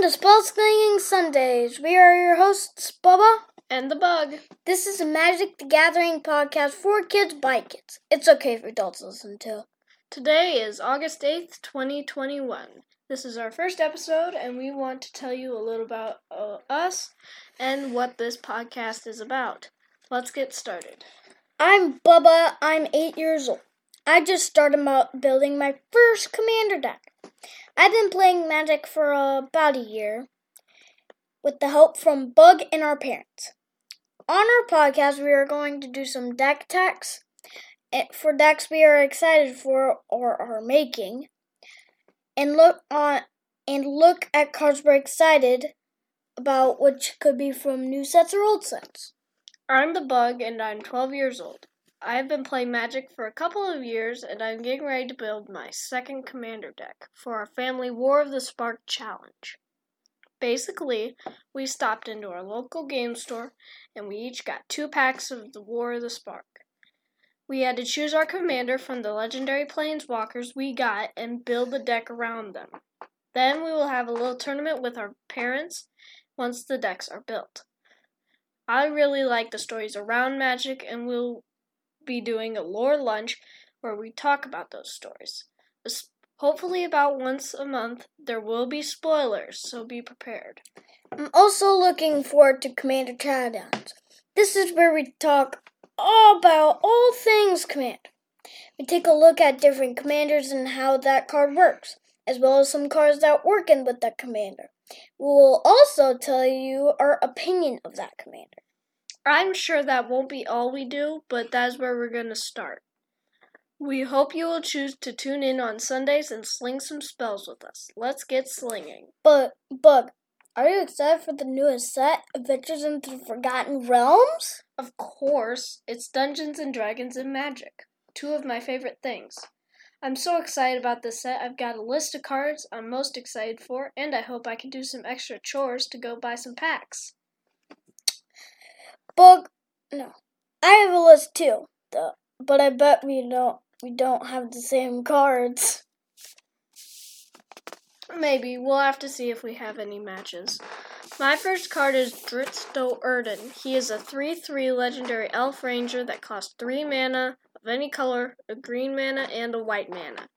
Welcome to Spell Slinging Sundays. We are your hosts, Bubba. And the bug. This is a Magic the Gathering podcast for kids by kids. It's okay for adults to listen to. Today is August 8th, 2021. This is our first episode, and we want to tell you a little about uh, us and what this podcast is about. Let's get started. I'm Bubba. I'm eight years old. I just started building my first commander deck. I've been playing Magic for about a year with the help from Bug and our parents. On our podcast, we are going to do some deck techs for decks we are excited for or are making, and look on and look at cards we're excited about, which could be from new sets or old sets. I'm the Bug, and I'm 12 years old. I've been playing Magic for a couple of years, and I'm getting ready to build my second commander deck for our family War of the Spark challenge. Basically, we stopped into our local game store and we each got two packs of the War of the Spark. We had to choose our commander from the legendary planeswalkers we got and build the deck around them. Then we will have a little tournament with our parents once the decks are built. I really like the stories around magic and we'll be doing a lore lunch where we talk about those stories. Hopefully, about once a month, there will be spoilers, so be prepared. I'm also looking forward to Commander Chatdowns. This is where we talk all about all things Command. We take a look at different commanders and how that card works, as well as some cards that work in with that commander. We will also tell you our opinion of that commander. I'm sure that won't be all we do, but that's where we're going to start. We hope you will choose to tune in on Sundays and sling some spells with us. Let's get slinging. But, Bug, are you excited for the newest set, Adventures into the Forgotten Realms? Of course. It's Dungeons and Dragons and Magic. Two of my favorite things. I'm so excited about this set. I've got a list of cards I'm most excited for, and I hope I can do some extra chores to go buy some packs. Bug, no. I have a list too, though, but I bet we don't we don't have the same cards. Maybe. We'll have to see if we have any matches. My first card is Drizzt Do'Urden. He is a 3 3 legendary elf ranger that costs 3 mana of any color, a green mana, and a white mana.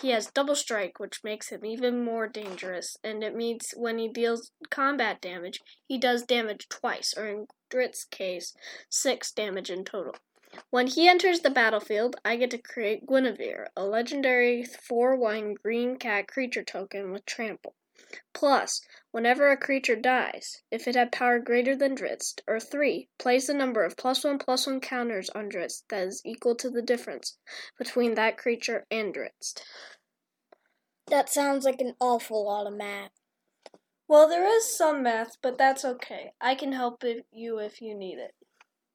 He has double strike, which makes him even more dangerous, and it means when he deals combat damage, he does damage twice, or in Drizzt's case, 6 damage in total. When he enters the battlefield, I get to create Guenhwyvar, a legendary 4 1 green cat creature token with trample. Plus, whenever a creature dies, if it had power greater than Drizzt, or 3, place the number of plus 1 plus 1 counters on Drizzt that is equal to the difference between that creature and Drizzt. That sounds like an awful lot of math. Well, there is some math, but that's okay. I can help you if you need it.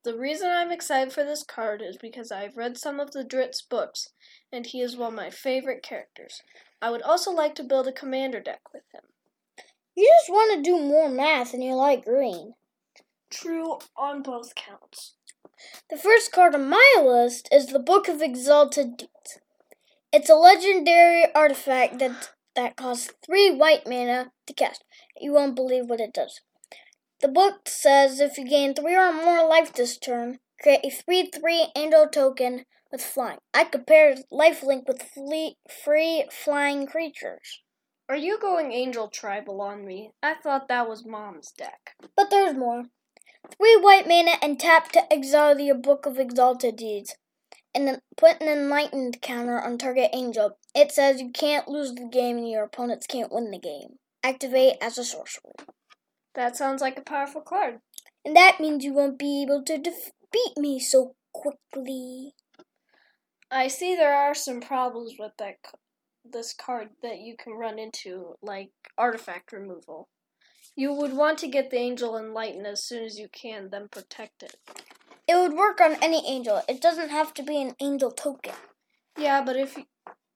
The reason I'm excited for this card is because I've read some of the Drizzt books, and he is one of my favorite characters. I would also like to build a commander deck with him. You just want to do more math and you like green. True on both counts. The first card on my list is the Book of Exalted Deeds. It's a legendary artifact that that costs three white mana to cast. You won't believe what it does. The book says if you gain three or more life this turn, create a 3 3 angel token with flying. I compare lifelink with flee- free flying creatures. Are you going angel tribal on me? I thought that was mom's deck. But there's more. Three white mana and tap to exile the Book of Exalted Deeds. And then put an enlightened counter on target angel. It says you can't lose the game and your opponents can't win the game. Activate as a sorcerer. That sounds like a powerful card. And that means you won't be able to defeat me so quickly. I see there are some problems with that this card that you can run into, like artifact removal. You would want to get the Angel Enlighten as soon as you can, then protect it. It would work on any angel. It doesn't have to be an angel token. Yeah, but if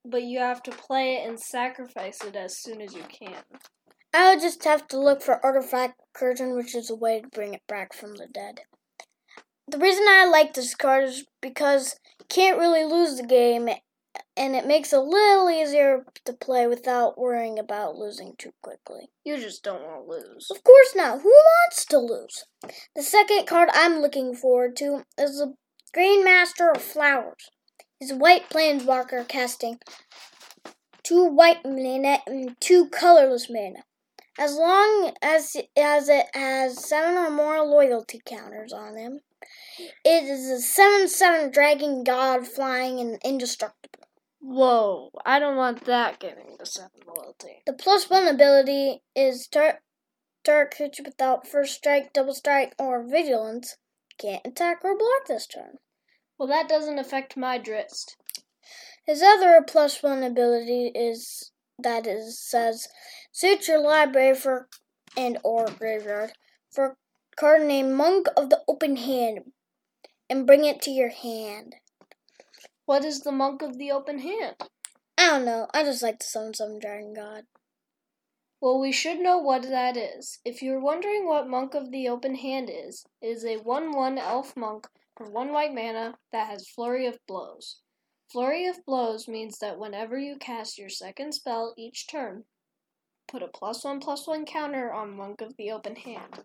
but you have to play it and sacrifice it as soon as you can. I'll just have to look for Artifact Curtain, which is a way to bring it back from the dead. The reason I like this card is because you can't really lose the game, and it makes it a little easier to play without worrying about losing too quickly. You just don't want to lose. Of course not. Who wants to lose? The second card I'm looking forward to is the Grand Master of Flowers. He's a white planeswalker casting two white mana and two colorless mana. As long as as it has seven or more loyalty counters on him, it is a seven-seven dragon god flying and indestructible. Whoa, I don't want that getting the seven loyalty. The plus one ability is target creature without first strike, double strike, or vigilance can't attack or block this turn. Well, that doesn't affect my Drizzt. His other plus one ability is that is says search your library for and or graveyard for card named Monk of the Open Hand and bring it to your hand. What is the Monk of the Open Hand? I don't know. I just like to summon some Dragon God. Well, we should know what that is. If you're wondering what Monk of the Open Hand is, it is a 1 1 elf monk for 1 white mana that has Flurry of Blows. Flurry of Blows means that whenever you cast your second spell each turn, put a plus 1 plus 1 counter on Monk of the Open Hand.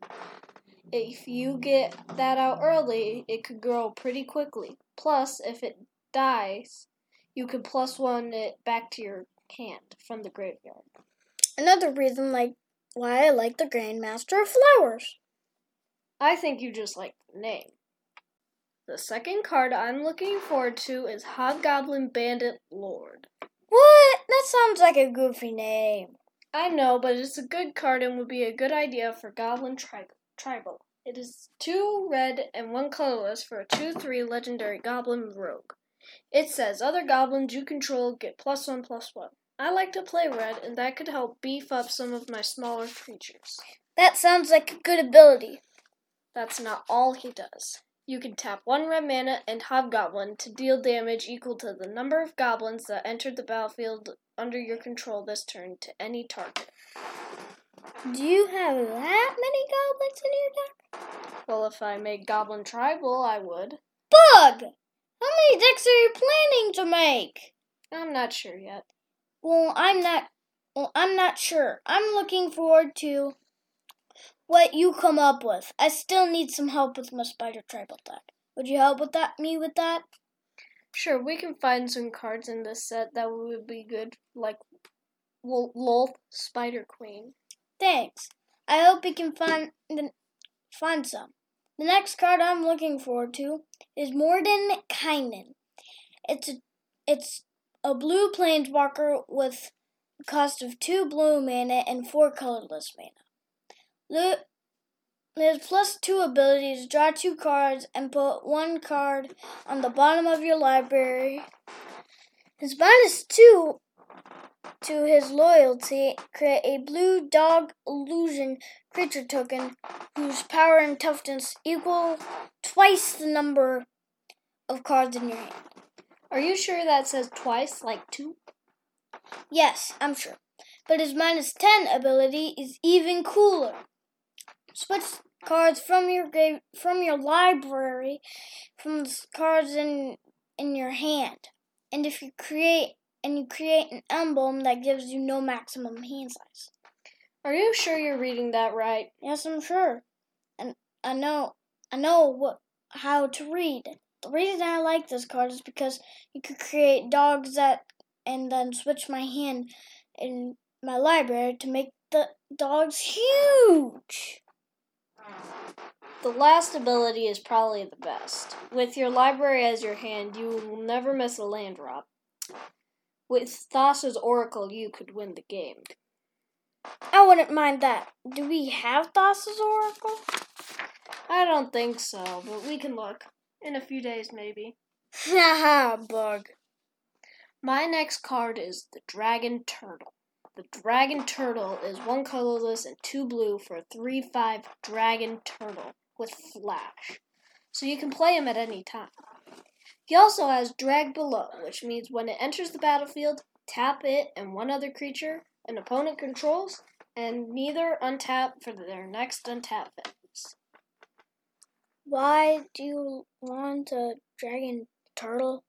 If you get that out early, it could grow pretty quickly. Plus, if it dies, you can plus 1 it back to your hand from the graveyard. Another reason like why I like the Grandmaster of Flowers. I think you just like the name. The second card I'm looking forward to is Hobgoblin Bandit Lord. What? That sounds like a goofy name. I know, but it's a good card and would be a good idea for Goblin tri- Tribal. It is two red and one colorless for a 2 3 legendary Goblin Rogue. It says other goblins you control get plus 1 plus 1. I like to play red, and that could help beef up some of my smaller creatures. That sounds like a good ability. That's not all he does. You can tap one red mana and Hobgoblin to deal damage equal to the number of goblins that entered the battlefield under your control this turn to any target. Do you have that many goblins in your deck? Well, if I made Goblin Tribal, I would. Bug! How many decks are you planning to make? I'm not sure yet. Well, I'm not. Well, I'm not sure. I'm looking forward to what you come up with. I still need some help with my spider tribal deck. Would you help with that? Me with that? Sure, we can find some cards in this set that would be good, like Lol, Lol Spider Queen. Thanks. I hope you can find find some. The next card I'm looking forward to is Morden Kynan. It's a it's a blue planeswalker with a cost of two blue mana and four colorless mana. His plus two abilities draw two cards and put one card on the bottom of your library. His minus two to his loyalty create a blue dog illusion creature token whose power and toughness equal twice the number of cards in your hand. Are you sure that says twice, like two? Yes, I'm sure. But his minus 10 ability is even cooler. Switch cards from your from your library from the cards in in your hand. And if you create and you create an emblem that gives you no maximum hand size. Are you sure you're reading that right? Yes, I'm sure. And I know I know what how to read. The reason I like this card is because you could create dogs that and then switch my hand in my library to make the dogs huge. The last ability is probably the best. With your library as your hand, you will never miss a land drop. With Thassa's Oracle, you could win the game. I wouldn't mind that. Do we have Thassa's Oracle? I don't think so, but we can look. In a few days, maybe. Haha, bug. My next card is the Dragon Turtle. The Dragon Turtle is one colorless and two blue for a 3 5 Dragon Turtle with Flash. So you can play him at any time. He also has Drag Below, which means when it enters the battlefield, tap it and one other creature an opponent controls, and neither untap for their next untap phase. Why do you want a dragon turtle?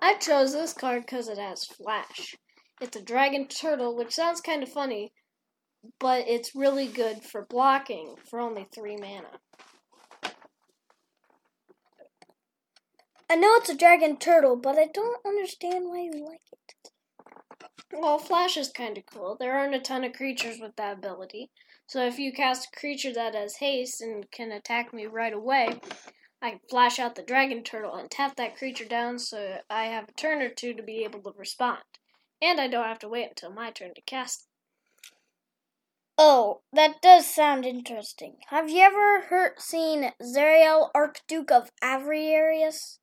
I chose this card because it has Flash. It's a dragon turtle, which sounds kind of funny, but it's really good for blocking for only three mana. I know it's a dragon turtle, but I don't understand why you like it. Well, Flash is kind of cool. There aren't a ton of creatures with that ability. So if you cast a creature that has haste and can attack me right away, I can flash out the dragon turtle and tap that creature down so I have a turn or two to be able to respond. And I don't have to wait until my turn to cast. Oh, that does sound interesting. Have you ever heard seen Zariel, Archduke of Avernus?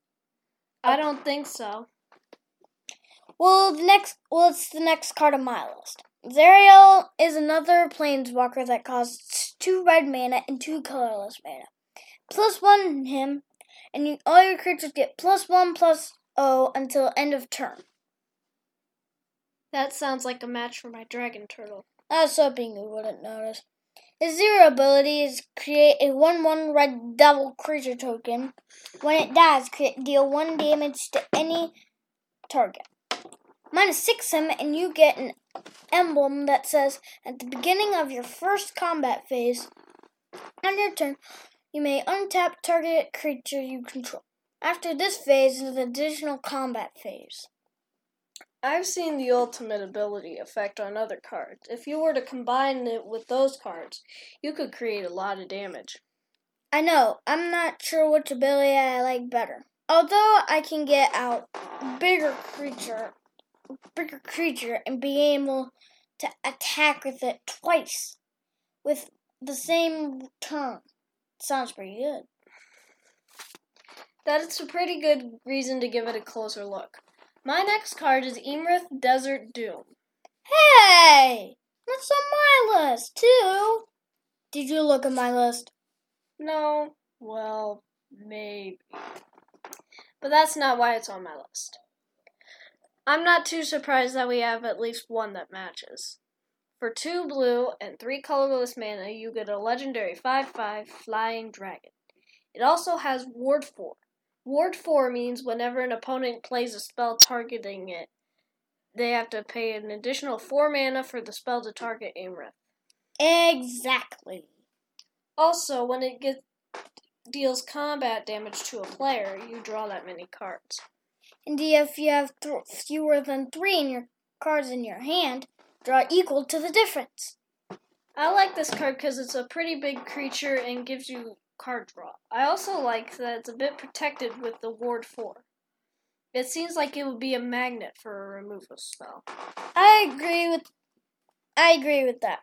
I don't think so. Well, the next, well, it's the next card on my list. Zariel is another planeswalker that costs two red mana and two colorless mana. Plus one him, and you, all your creatures get plus one plus O until end of turn. That sounds like a match for my dragon turtle. I was hoping you wouldn't notice. His zero ability is create a 1 1 red devil creature token. When it dies, create, deal 1 damage to any target. Minus 6 him, and you get an emblem that says at the beginning of your first combat phase, on your turn, you may untap target creature you control. After this phase is an additional combat phase. I've seen the ultimate ability effect on other cards. If you were to combine it with those cards, you could create a lot of damage. I know, I'm not sure which ability I like better. Although I can get out bigger creature bigger creature and be able to attack with it twice with the same turn. Sounds pretty good. That is a pretty good reason to give it a closer look. My next card is Iymrith Desert Doom. Hey! That's on my list, too. Did you look at my list? No, well, maybe. But that's not why it's on my list. I'm not too surprised that we have at least one that matches. For two blue and three colorless mana, you get a legendary 5 5 Flying Dragon. It also has Ward 4. Ward 4 means whenever an opponent plays a spell targeting it, they have to pay an additional 4 mana for the spell to target Iymrith. Exactly. Also, when it gets deals combat damage to a player, you draw that many cards. Indeed, if you have th- fewer than three in your cards in your hand, draw equal to the difference. I like this card because it's a pretty big creature and gives you card draw. I also like that it's a bit protected with the Ward 4. It seems like it would be a magnet for a removal spell. I agree with I agree with that.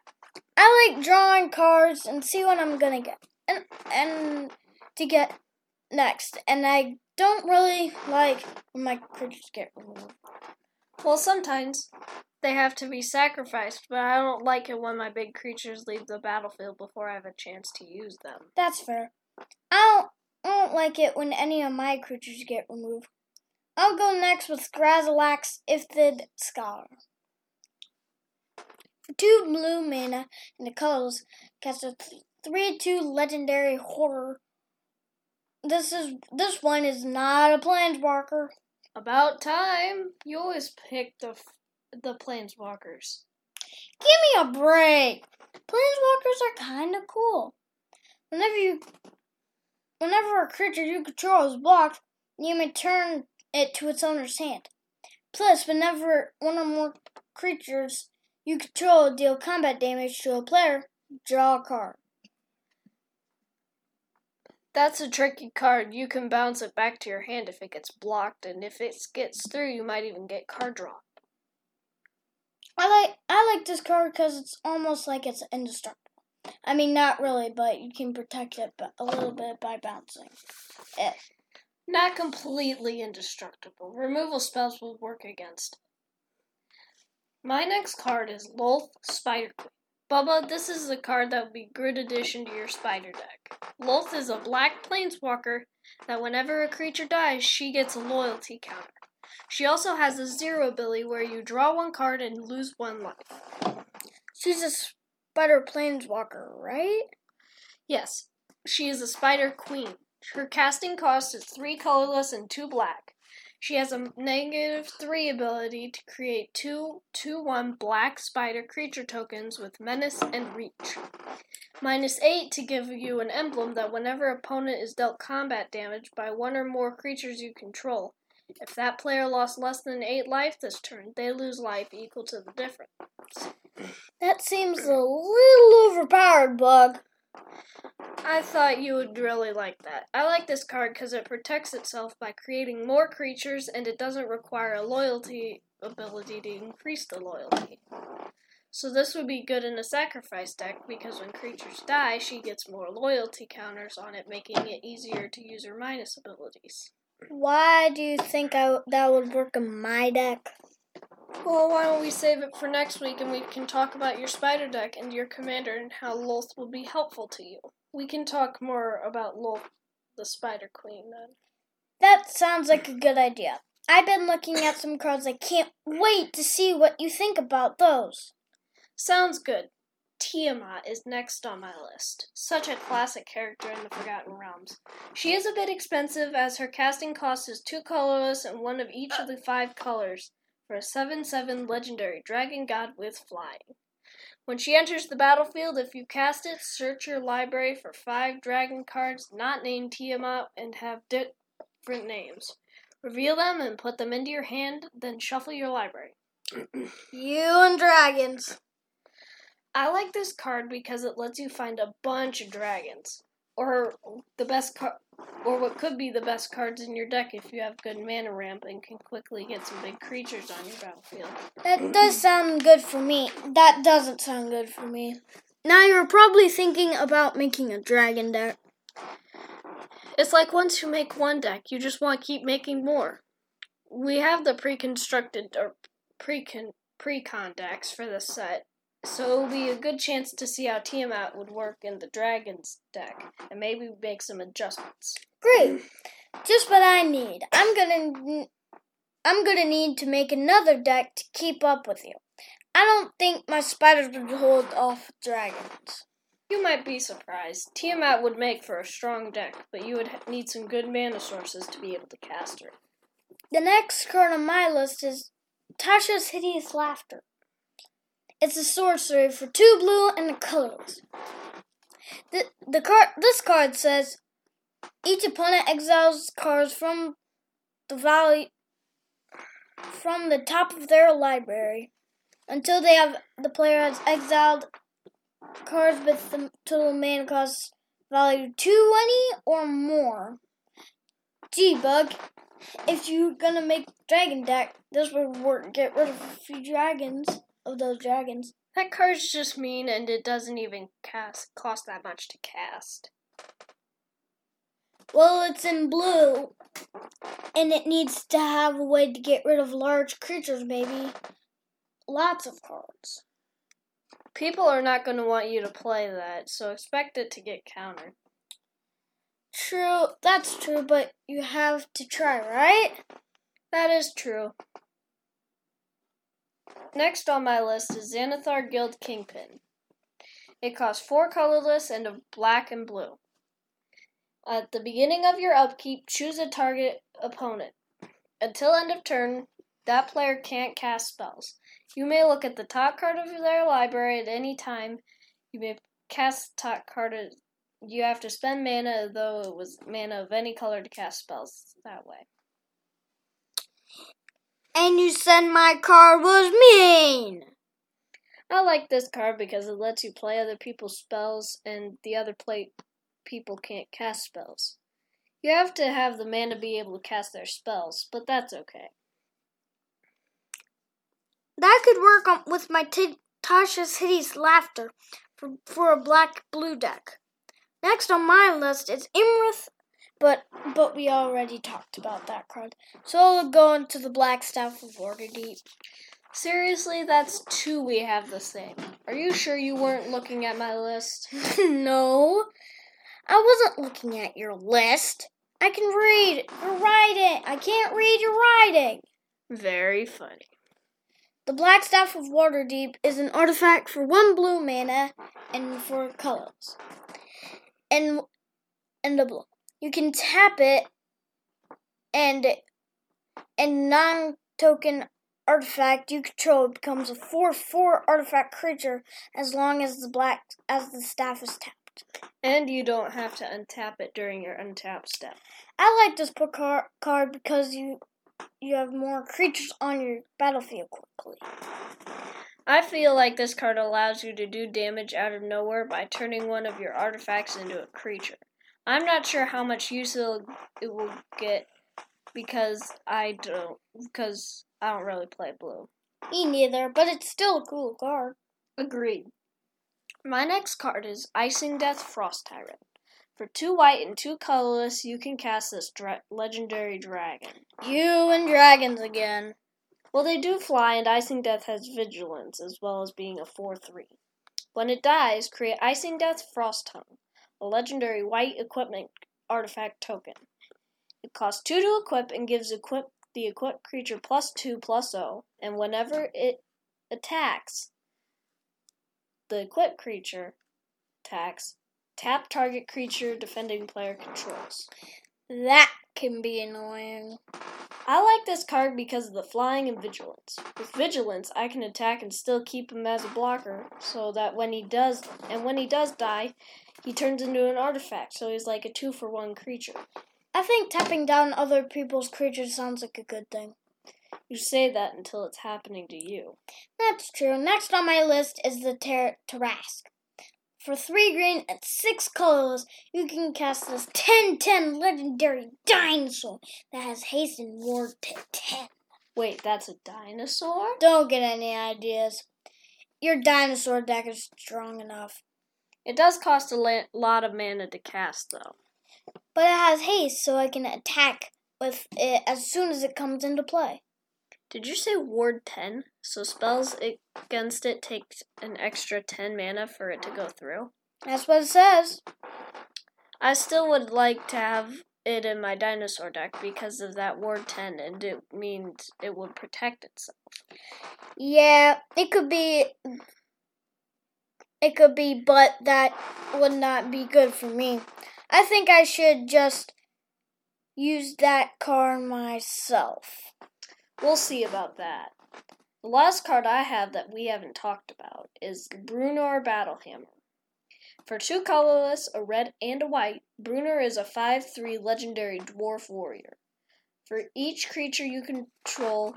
I like drawing cards and see what I'm gonna get. And and to get next. And I don't really like when my creatures get removed. Well, sometimes they have to be sacrificed, but I don't like it when my big creatures leave the battlefield before I have a chance to use them. That's fair. I don't, I don't like it when any of my creatures get removed. I'll go next with Grazilaxx Illithid Scholar. For two blue mana and the colors, cast a 3 2 legendary horror. This is this one is not a planeswalker. About time. You always pick the the planeswalkers. Give me a break. Planeswalkers are kind of cool. Whenever you, whenever a creature you control is blocked, you may turn it to its owner's hand. Plus, whenever one or more creatures you control deal combat damage to a player, draw a card. That's a tricky card. You can bounce it back to your hand if it gets blocked, and if it gets through, you might even get card draw. I like I like this card because it's almost like it's indestructible. I mean, not really, but you can protect it a little bit by bouncing it. Not completely indestructible. Removal spells will work against it. My next card is Lolth Spider Queen. Bubba, this is a card that would be a good addition to your spider deck. Lolth is a black planeswalker that whenever a creature dies, she gets a loyalty counter. She also has a zero ability where you draw one card and lose one life. She's a spider planeswalker, right? Yes, she is a spider queen. Her casting cost is three colorless and two black. She has a negative 3 ability to create two 2 1 black spider creature tokens with menace and reach. Minus 8 to give you an emblem that whenever opponent is dealt combat damage by one or more creatures you control, if that player lost less than 8 life this turn, they lose life equal to the difference. That seems a little overpowered, Bug. I thought you would really like that. I like this card because it protects itself by creating more creatures and it doesn't require a loyalty ability to increase the loyalty. So this would be good in a sacrifice deck because when creatures die, she gets more loyalty counters on it, making it easier to use her minus abilities. Why do you think that would work in my deck? Well, why don't we save it for next week and we can talk about your spider deck and your commander and how Lolth will be helpful to you. We can talk more about Lolth, the Spider Queen, then. That sounds like a good idea. I've been looking at some cards. I can't wait to see what you think about those. Sounds good. Tiamat is next on my list. Such a classic character in the Forgotten Realms. She is a bit expensive as her casting cost is two colorless and one of each of the five colors for a 7 7 legendary dragon god with flying. When she enters the battlefield, if you cast it, search your library for five dragon cards not named Tiamat and have different names. Reveal them and put them into your hand, then shuffle your library. You and dragons. I like this card because it lets you find a bunch of dragons, or the best card, or what could be the best cards in your deck if you have good mana ramp and can quickly get some big creatures on your battlefield. That does sound good for me. That doesn't sound good for me. Now you're probably thinking about making a dragon deck. It's like once you make one deck, you just want to keep making more. We have the pre-constructed or pre-con pre-con decks for this set, so it'll be a good chance to see how Tiamat would work in the Dragons deck, and maybe make some adjustments. Great. Just what I need. I'm gonna I'm gonna need to make another deck to keep up with you. I don't think my spiders would hold off dragons. You might be surprised. Tiamat would make for a strong deck, but you would need some good mana sources to be able to cast her. The next card on my list is Tasha's Hideous Laughter. It's a sorcery for two blue and a colorless. The, the card this card says each opponent exiles cards from the value from the top of their library until they have the player has exiled cards with the total mana cost value 220 or more. Gee, Bug, if you're gonna make dragon deck, this would work. Get rid of a few dragons of those dragons. That card's just mean, and it doesn't even cast cost that much to cast. Well, it's in blue, and it needs to have a way to get rid of large creatures, maybe. Lots of cards. People are not going to want you to play that, so expect it to get countered. True, that's true, but you have to try, right? That is true. Next on my list is Xanathar Guild Kingpin. It costs four colorless and a black and blue. At the beginning of your upkeep, choose a target opponent. Until end of turn, that player can't cast spells. You may look at the top card of their library at any time. You may cast the top card. You have to spend mana, though it was mana of any color to cast spells that way. And you said my card was mean. I like this card because it lets you play other people's spells and the other play people can't cast spells. You have to have the mana to be able to cast their spells, but that's okay. That could work on, with my t- Tasha's Hideous Laughter for, for a black blue deck. Next on my list is Iymrith, but but we already talked about that card. So I'll go into the Black Staff of Waterdeep. Seriously, that's two we have the same. Are you sure you weren't looking at my list? no, I wasn't looking at your list. I can read your writing. I can't read your writing. Very funny. The Black Staff of Waterdeep is an artifact for one blue mana and for colors. And and a blue. You can tap it and and non token artifact you control becomes a 4 4 artifact creature as long as the black as the staff is tapped. And you don't have to untap it during your untap step. I like this car- card because you you have more creatures on your battlefield quickly. I feel like this card allows you to do damage out of nowhere by turning one of your artifacts into a creature. I'm not sure how much use it will get because I don't because I don't really play blue. Me neither, but it's still a cool card. Agreed. My next card is Icing Death Frost Tyrant. For two white and two colorless, you can cast this dra- legendary dragon. You and dragons again. Well, they do fly, and Icing Death has vigilance as well as being a 4 3. When it dies, create Icing Death Frost Tongue, a legendary white equipment artifact token. It costs 2 to equip and gives equip the equipped creature plus 2 plus 0, and whenever it attacks, the equipped creature attacks, tap target creature defending player controls. That can be annoying. I like this card because of the flying and vigilance. With vigilance, I can attack and still keep him as a blocker, so that when he does and when he does die, he turns into an artifact, so he's like a two for one creature. I think tapping down other people's creatures sounds like a good thing. You say that until it's happening to you. That's true. Next on my list is the Ter- Tarrasque. For three green and six colors, you can cast this 10-10 legendary dinosaur that has haste and ward to 10. Wait, that's a dinosaur? Don't get any ideas. Your dinosaur deck is strong enough. It does cost a la- lot of mana to cast, though. But it has haste, so I can attack with it as soon as it comes into play. Did you say ward 10? So spells against it take an extra 10 mana for it to go through? That's what it says. I still would like to have it in my dinosaur deck because of that ward 10 and it means it would protect itself. Yeah, it could be it could be, but that would not be good for me. I think I should just use that card myself. We'll see about that. The last card I have that we haven't talked about is Bruenor Battlehammer. For two colorless, a red and a white, Bruenor is a 5 3 legendary dwarf warrior. For each creature you control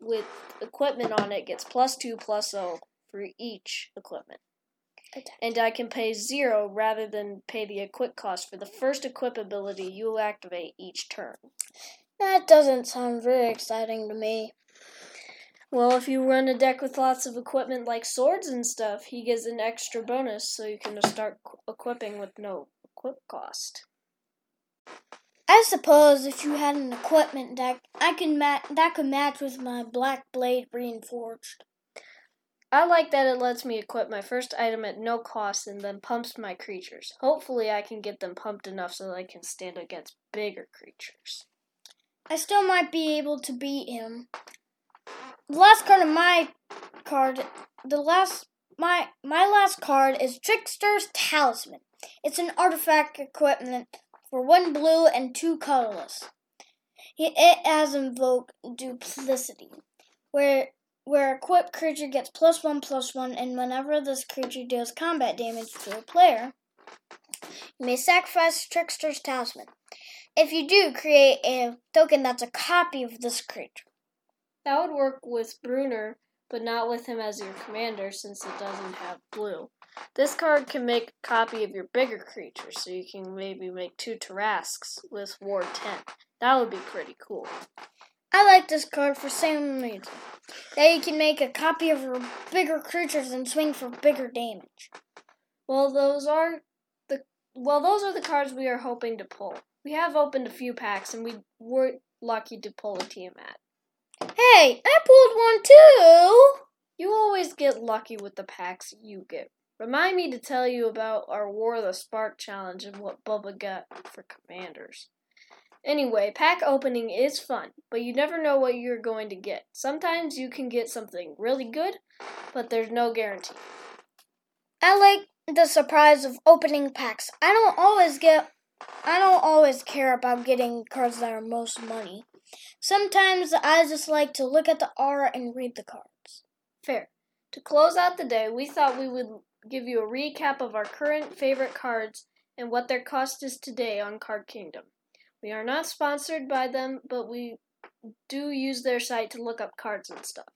with equipment on it gets plus 2 plus 0 for each equipment. And I can pay 0 rather than pay the equip cost for the first equip ability you activate each turn. That doesn't sound very exciting to me. Well, if you run a deck with lots of equipment like swords and stuff, he gets an extra bonus so you can just start equipping with no equip cost. I suppose if you had an equipment deck, I can ma- that could match with my Black Blade reinforced. I like that it lets me equip my first item at no cost and then pumps my creatures. Hopefully, I can get them pumped enough so they can stand against bigger creatures. I still might be able to beat him. The last card of my card, the last my my last card is Trickster's Talisman. It's an artifact equipment for one blue and two colorless. It has invoke duplicity, where where equipped creature gets plus one plus one, and whenever this creature deals combat damage to a player, you may sacrifice Trickster's Talisman. If you do, create a token that's a copy of this creature. That would work with Bruenor, but not with him as your commander since it doesn't have blue. This card can make a copy of your bigger creature, so you can maybe make two Tarrasques with Ward 10. That would be pretty cool. I like this card for same reason. That you can make a copy of your bigger creatures and swing for bigger damage. Well, those are the well, those are the cards we are hoping to pull. We have opened a few packs, and we were lucky to pull a Tiamat. Hey, I pulled one too! You always get lucky with the packs you get. Remind me to tell you about our War of the Spark challenge and what Bubba got for commanders. Anyway, pack opening is fun, but you never know what you're going to get. Sometimes you can get something really good, but there's no guarantee. I like the surprise of opening packs. I don't always get I don't always care about getting cards that are most money. Sometimes I just like to look at the art and read the cards. Fair. To close out the day, we thought we would give you a recap of our current favorite cards and what their cost is today on Card Kingdom. We are not sponsored by them, but we do use their site to look up cards and stuff.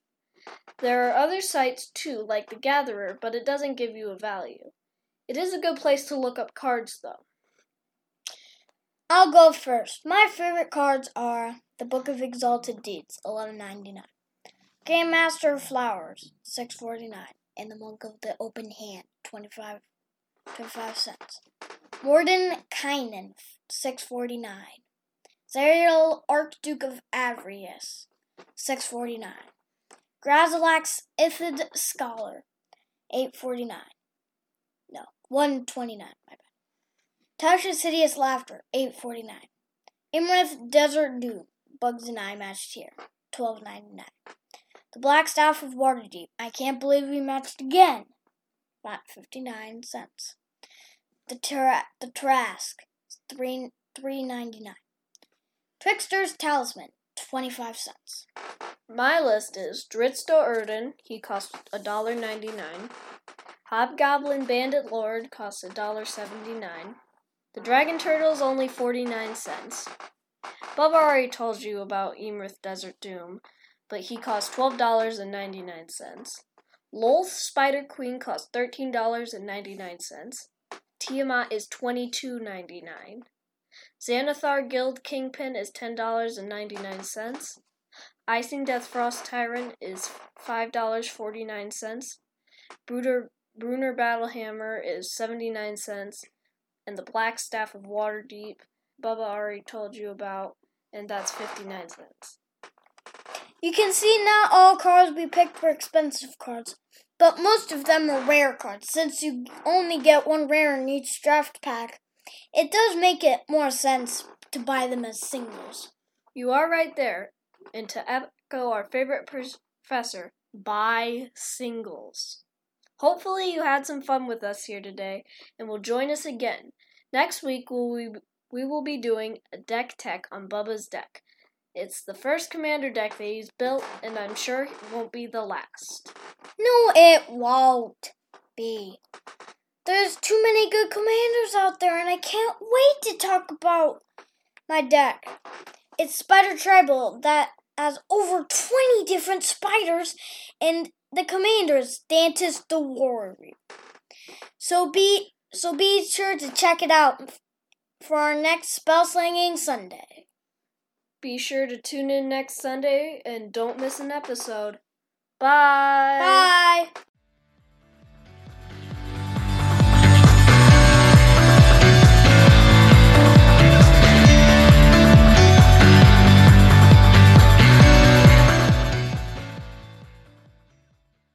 There are other sites too, like The Gatherer, but it doesn't give you a value. It is a good place to look up cards, though. I'll go first. My favorite cards are The Book of Exalted Deeds, eleven ninety nine. Grand Master of Flowers, six forty nine. And The Monk of the Open Hand, 25, 25 cents. Six forty nine. Zariel, Archduke of Avernus, six forty nine. Grazilaxx Illithid Scholar, eight forty nine. No, one twenty nine. My Tasha's Hideous Laughter, eight forty nine. Iymrith Desert Doom, Bugs and I matched here, twelve ninety nine. The Black Staff of Waterdeep, I can't believe we matched again, fifty nine cents. The Tra- the Tarrasque, three three ninety nine. Trickster's Talisman, twenty five cents. My list is Drizzt Do'Urden, he costs $1.99. Hobgoblin Bandit Lord costs $1.79. The Dragon Turtle is only 49 cents. Bubba already told you about Iymrith Desert Doom, but he costs $12.99. Lolth Spider Queen costs $13.99. Tiamat is $22.99. Xanathar Guild Kingpin is $10.99. Icing Death Frost Tyrant is $5.49. Bruder, Bruenor Battlehammer is 79 cents. And the Black Staff of Waterdeep, Bubba already told you about, and that's 59 cents. You can see not all cards we picked were expensive cards, but most of them are rare cards. Since you only get one rare in each draft pack, it does make it more sense to buy them as singles. You are right there. And to echo our favorite professor, buy singles. Hopefully, you had some fun with us here today and will join us again. Next week, we, we will be doing a deck tech on Bubba's deck. It's the first commander deck that he's built, and I'm sure it won't be the last. No, it won't be. There's too many good commanders out there, and I can't wait to talk about my deck. It's Spider Tribal that has over 20 different spiders, and the commanders, Dantis the Warrior. So be so be sure to check it out for our next spell slinging Sunday. Be sure to tune in next Sunday and don't miss an episode. Bye. Bye.